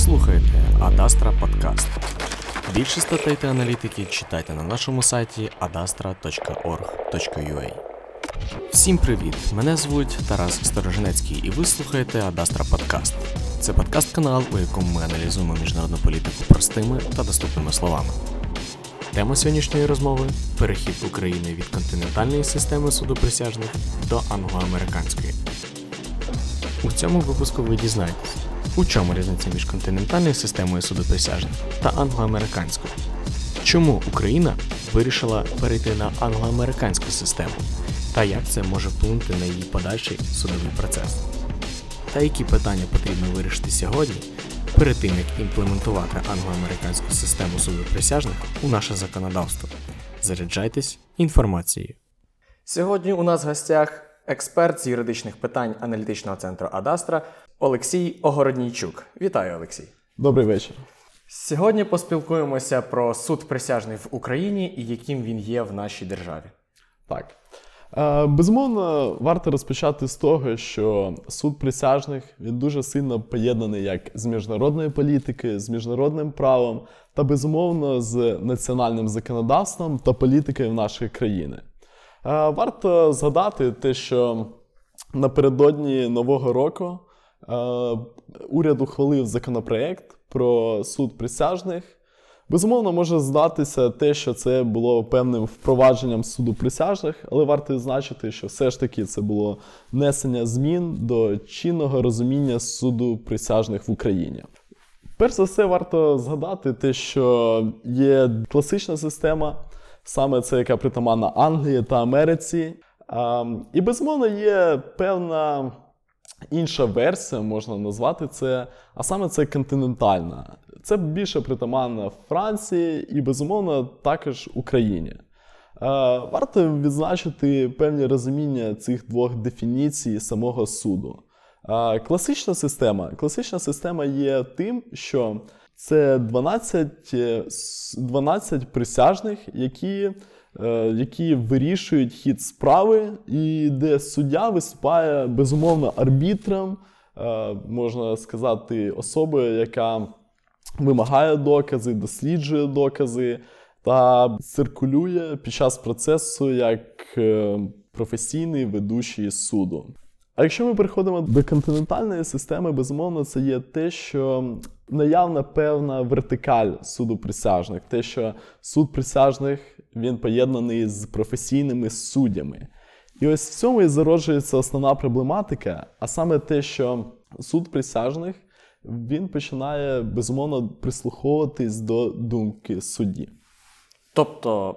слухаєте Адастра Подкаст. Більше статей та аналітики читайте на нашому сайті adastra.org.ua. Всім привіт! Мене звуть Тарас Сторожинецький, і ви слухаєте Адастра Подкаст. Це подкаст-канал, у якому ми аналізуємо міжнародну політику простими та доступними словами. Тема сьогоднішньої розмови перехід України від континентальної системи суду присяжних до англоамериканської. У цьому випуску ви дізнаєтесь, у чому різниця між континентальною системою суду присяжних та англоамериканською. Чому Україна вирішила перейти на англоамериканську систему, та як це може вплинути на її подальший судовий процес. Та які питання потрібно вирішити сьогодні, перед тим як імплементувати англоамериканську систему суду присяжних у наше законодавство. Заряджайтесь інформацією. Сьогодні у нас в гостях експерт з юридичних питань аналітичного центру Адастра Олексій Огороднійчук. Вітаю, Олексій. Добрий вечір. Сьогодні поспілкуємося про суд присяжних в Україні і яким він є в нашій державі. Так. Е, Безумовно, варто розпочати з того, що суд присяжних він дуже сильно поєднаний як з міжнародною політикою, з міжнародним правом та безумовно з національним законодавством та політикою нашої країни. Е, Варто згадати те, що напередодні нового року уряд ухвалив законопроект про суд присяжних. Безумовно, може здатися те, що це було певним впровадженням суду присяжних, але варто відзначити, що все ж таки це було внесення змін до чинного розуміння суду присяжних в Україні. Перш за все, варто згадати те, що є класична система, саме це яка притаманна Англії та Америці. І безумовно є певна інша версія, можна назвати це, а саме це континентальна. Це більше притаманна Франції і, безумовно, також Україні. Е, Варто відзначити певні розуміння цих двох дефініцій самого суду. Е, Класична система. Класична система є тим, що це 12, е, 12 присяжних, які, е, які вирішують хід справи, і де суддя виступає безумовно арбітром, е, можна сказати, особою, яка вимагає докази, досліджує докази та циркулює під час процесу як е, професійний ведучий суду. А якщо ми переходимо до континентальної системи, безумовно, це є те, що наявна певна вертикаль суду присяжних, те, що суд присяжних він поєднаний з професійними суддями. І ось в цьому і зароджується основна проблематика, а саме те, що суд присяжних він починає безумовно прислуховуватись до думки судді. Тобто,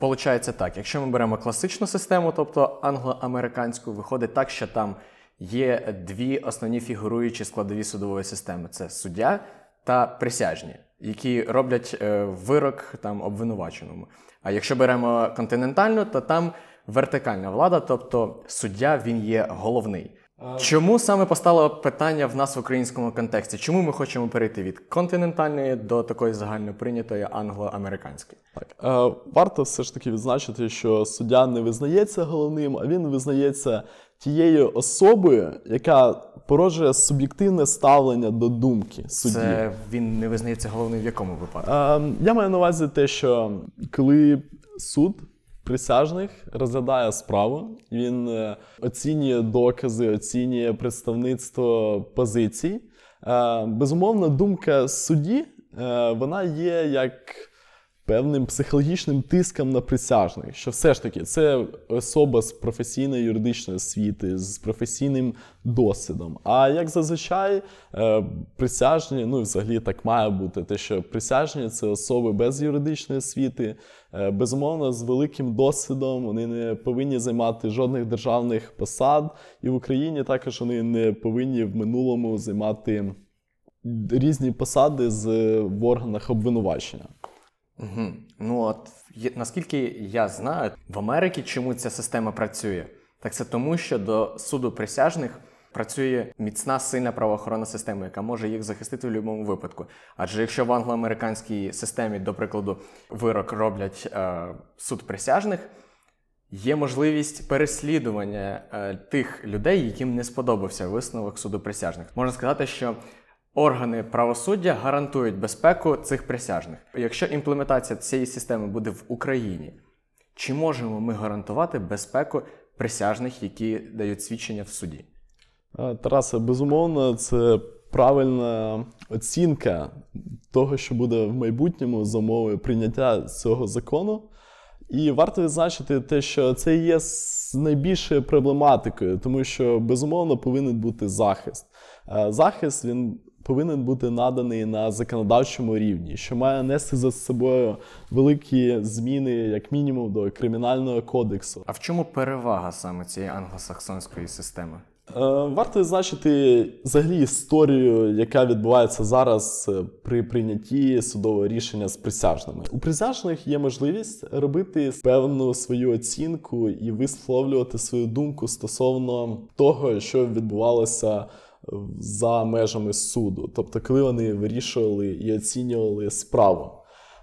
виходить так, якщо ми беремо класичну систему, тобто англо-американську, виходить так, що там є дві основні фігуруючі складові судової системи: це суддя та присяжні, які роблять е, вирок там обвинуваченому. А якщо беремо континентальну, то там вертикальна влада, тобто суддя він є головний. Чому саме постало питання в нас в українському контексті? Чому ми хочемо перейти від континентальної до такої загальноприйнятої англо-американської? Так, е, варто все ж таки відзначити, що суддя не визнається головним, а він визнається тією особою, яка породжує суб'єктивне ставлення до думки судді. Це він не визнається головним в якому випадку? Е, я маю на увазі те, що коли суд присяжних розглядає справу, він е, оцінює докази, оцінює представництво позицій. Е, безумовно, думка судді е, вона є як певним психологічним тиском на присяжних, що все ж таки це особа з професійної юридичної освіти, з професійним досвідом. А як зазвичай, е, присяжні, ну і взагалі так має бути, те, що присяжні це особи без юридичної освіти, е, безумовно, з великим досвідом, вони не повинні займати жодних державних посад, і в Україні також вони не повинні в минулому займати різні посади з, в органах обвинувачення. Угу. Ну от наскільки я знаю, в Америці чому ця система працює? Так це тому, що до суду присяжних працює міцна сильна правоохоронна система, яка може їх захистити в будь-якому випадку. Адже якщо в англоамериканській системі, до прикладу, вирок роблять е, суд присяжних, є можливість переслідування е, тих людей, яким не сподобався висновок суду присяжних. Можна сказати, що Органи правосуддя гарантують безпеку цих присяжних. Якщо імплементація цієї системи буде в Україні, чи можемо ми гарантувати безпеку присяжних, які дають свідчення в суді? Е, Тарасе, безумовно, це правильна оцінка того, що буде в майбутньому за умови прийняття цього закону. І варто відзначити те, що це є найбільшою проблематикою, тому що безумовно повинен бути захист. Е, Захист він повинен бути наданий на законодавчому рівні, що має нести за собою великі зміни, як мінімум, до кримінального кодексу. А в чому перевага саме цієї англосаксонської системи? Е, Варто відзначити взагалі історію, яка відбувається зараз е, при прийнятті судового рішення з присяжними. У присяжних є можливість робити певну свою оцінку і висловлювати свою думку стосовно того, що відбувалося за межами суду, тобто, коли вони вирішували і оцінювали справу.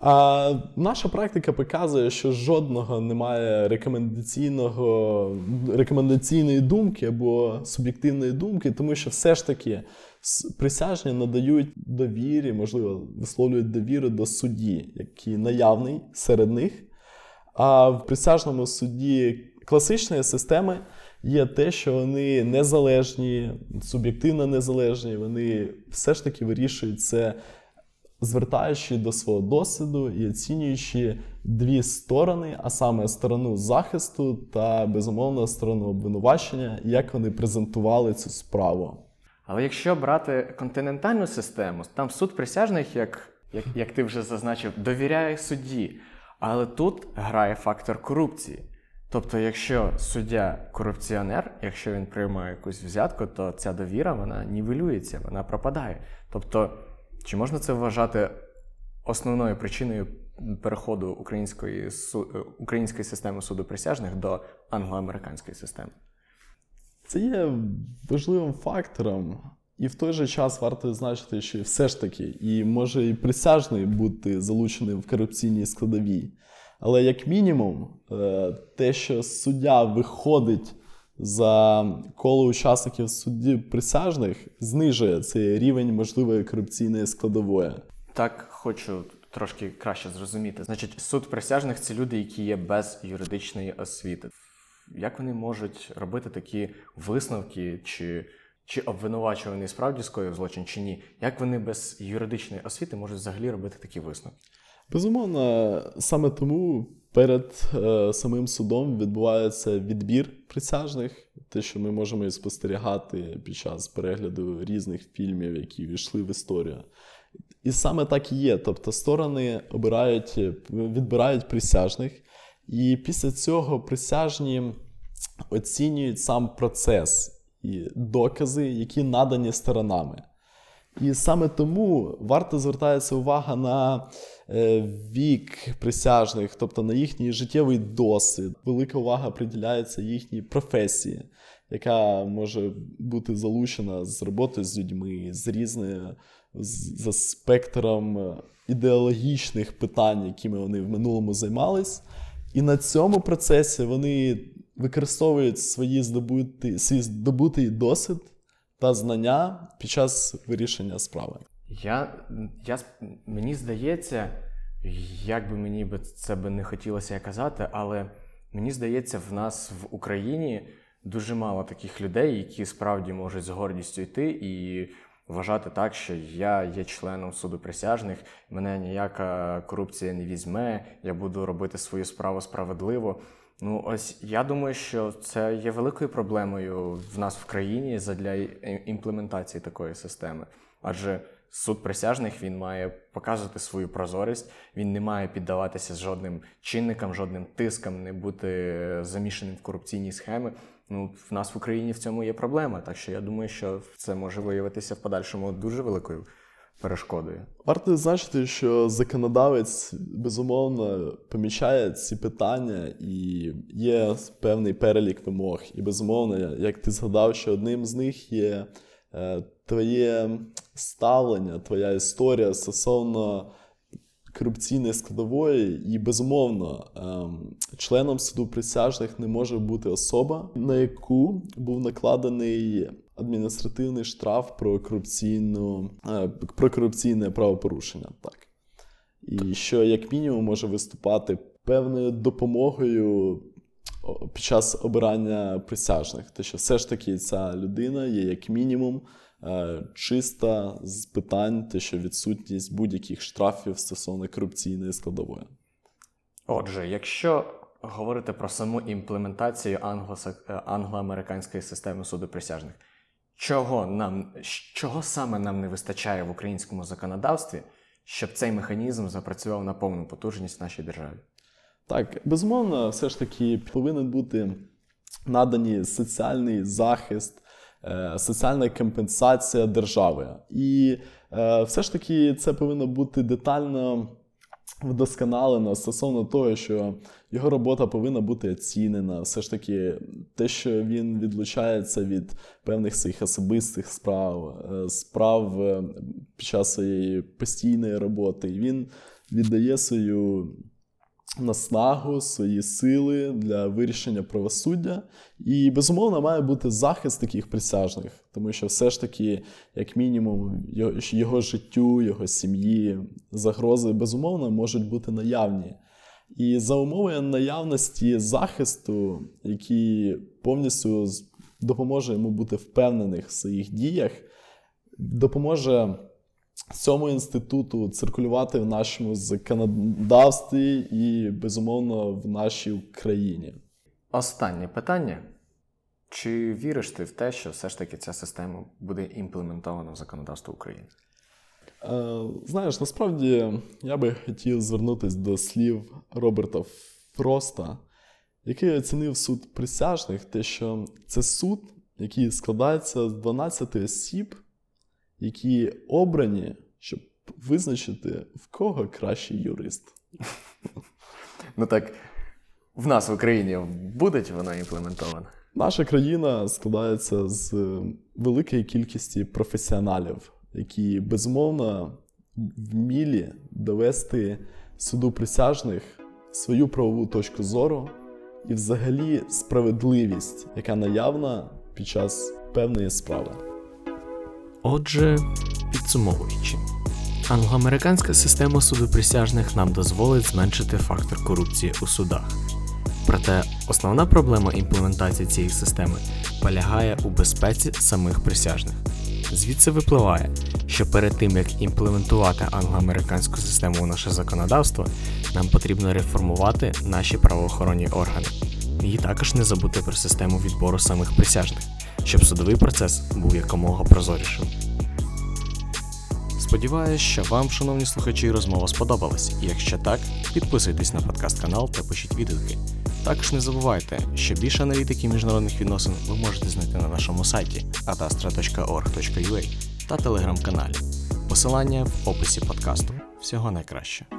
А наша практика показує, що жодного немає рекомендаційного рекомендаційної думки або суб'єктивної думки, тому що все ж таки присяжні надають довірі, можливо, висловлюють довіру до судді, який наявний серед них. А в присяжному суді класичної системи є те, що вони незалежні, суб'єктивно незалежні, вони все ж таки вирішують це звертаючи до свого досвіду і оцінюючи дві сторони, а саме сторону захисту та безумовно сторону обвинувачення, як вони презентували цю справу. Але якщо брати континентальну систему, там суд присяжних, як, як, як ти вже зазначив, довіряє судді. Але тут грає фактор корупції. Тобто, якщо суддя корупціонер, якщо він приймає якусь взятку, то ця довіра вона нівелюється, вона пропадає. Тобто, чи можна це вважати основною причиною переходу української, е, української системи суду присяжних до англоамериканської системи? Це є важливим фактором, і в той же час варто відзначити, що все ж таки, і може і присяжний бути залучений в корупційній складовій. Але як мінімум, е, те, що суддя виходить за коло учасників судді присяжних, знижує цей рівень можливої корупційної складової. Так, хочу трошки краще зрозуміти. Значить, суд присяжних це люди, які є без юридичної освіти. Як вони можуть робити такі висновки, чи, чи обвинувачуваний справді скоїв злочин, чи ні? Як вони без юридичної освіти можуть взагалі робити такі висновки? Безумовно, саме тому перед е, самим судом відбувається відбір присяжних, те, що ми можемо і спостерігати під час перегляду різних фільмів, які війшли в історію. І саме так і є. Тобто сторони обирають, відбирають присяжних, і після цього присяжні оцінюють сам процес і докази, які надані сторонами. І саме тому варто звертається увага на е, вік присяжних, тобто на їхній життєвий досвід. Велика увага приділяється їхній професії, яка може бути залучена з роботи з людьми, з різною за спектром ідеологічних питань, якими вони в минулому займались. І на цьому процесі вони використовують свої здобути, свій здобутий досвід та знання під час вирішення справи. Я, я мені здається, як би мені би це би не хотілося казати, але мені здається, в нас в Україні дуже мало таких людей, які справді можуть з гордістю йти і вважати так, що я є членом суду присяжних, мене ніяка корупція не візьме, я буду робити свою справу справедливо. Ну, ось я думаю, що це є великою проблемою в нас в країні задля імплементації такої системи. Адже суд присяжних він має показувати свою прозорість, він не має піддаватися жодним чинникам, жодним тискам, не бути замішаним в корупційні схеми. Ну, в нас в Україні в цьому є проблема. Так що я думаю, що це може виявитися в подальшому дуже великою перешкодою. Варто зазначити, що законодавець безумовно помічає ці питання, і є певний перелік вимог. І безумовно, як ти згадав, що одним з них є е, твоє ставлення, твоя історія стосовно корупційної складової, і безумовно, ем, членом суду присяжних не може бути особа, на яку був накладений адміністративний штраф про корупційну е, про корупційне правопорушення. Так. І що як мінімум може виступати певною допомогою під час обирання присяжних. Те, що все ж таки ця людина є як мінімум чиста з питань, те, що відсутність будь-яких штрафів стосовно корупційної складової. Отже, якщо говорити про саму імплементацію е, англо-американської системи суду присяжних, чого нам чого саме нам не вистачає в українському законодавстві, щоб цей механізм запрацював на повну потужність в нашій державі? Так, безумовно, все ж таки повинен бути наданий соціальний захист, е, соціальна компенсація держави. І е, все ж таки це повинно бути детально вдосконалено стосовно того, що його робота повинна бути оцінена. Все ж таки, те, що він відлучається від певних своїх особистих справ, е, справ е, під час своєї постійної роботи, він віддає свою наснагу, свої сили для вирішення правосуддя. І, безумовно, має бути захист таких присяжних, тому що все ж таки, як мінімум, його, життю, його сім'ї, загрози, безумовно, можуть бути наявні. І за умови наявності захисту, який повністю допоможе йому бути впевнених в своїх діях, допоможе цьому інституту циркулювати в нашому законодавстві і, безумовно, в нашій країні. Останнє питання. Чи віриш ти в те, що все ж таки ця система буде імплементована в законодавство України? Е, знаєш, насправді я би хотів звернутися до слів Роберта Фроста, який оцінив суд присяжних, те, що це суд, який складається з 12 осіб, які обрані, щоб визначити, в кого кращий юрист. Ну так, в нас в Україні буде вона імплементована? Наша країна складається з великої кількості професіоналів, які безумовно вмілі довести суду присяжних свою правову точку зору і взагалі справедливість, яка наявна під час певної справи. Отже, підсумовуючи, англоамериканська система суду присяжних нам дозволить зменшити фактор корупції у судах. Проте основна проблема імплементації цієї системи полягає у безпеці самих присяжних. Звідси випливає, що перед тим як імплементувати англоамериканську систему у наше законодавство, нам потрібно реформувати наші правоохоронні органи. І також не забути про систему відбору самих присяжних, щоб судовий процес був якомога прозорішим. Сподіваюсь, що вам, шановні слухачі, розмова сподобалась. Якщо так, підписуйтесь на подкаст канал та пишіть відгуки. Також не забувайте, що більше аналітики міжнародних відносин ви можете знайти на нашому сайті adastra.org.ua та телеграм-каналі. Посилання в описі подкасту. Всього найкраще.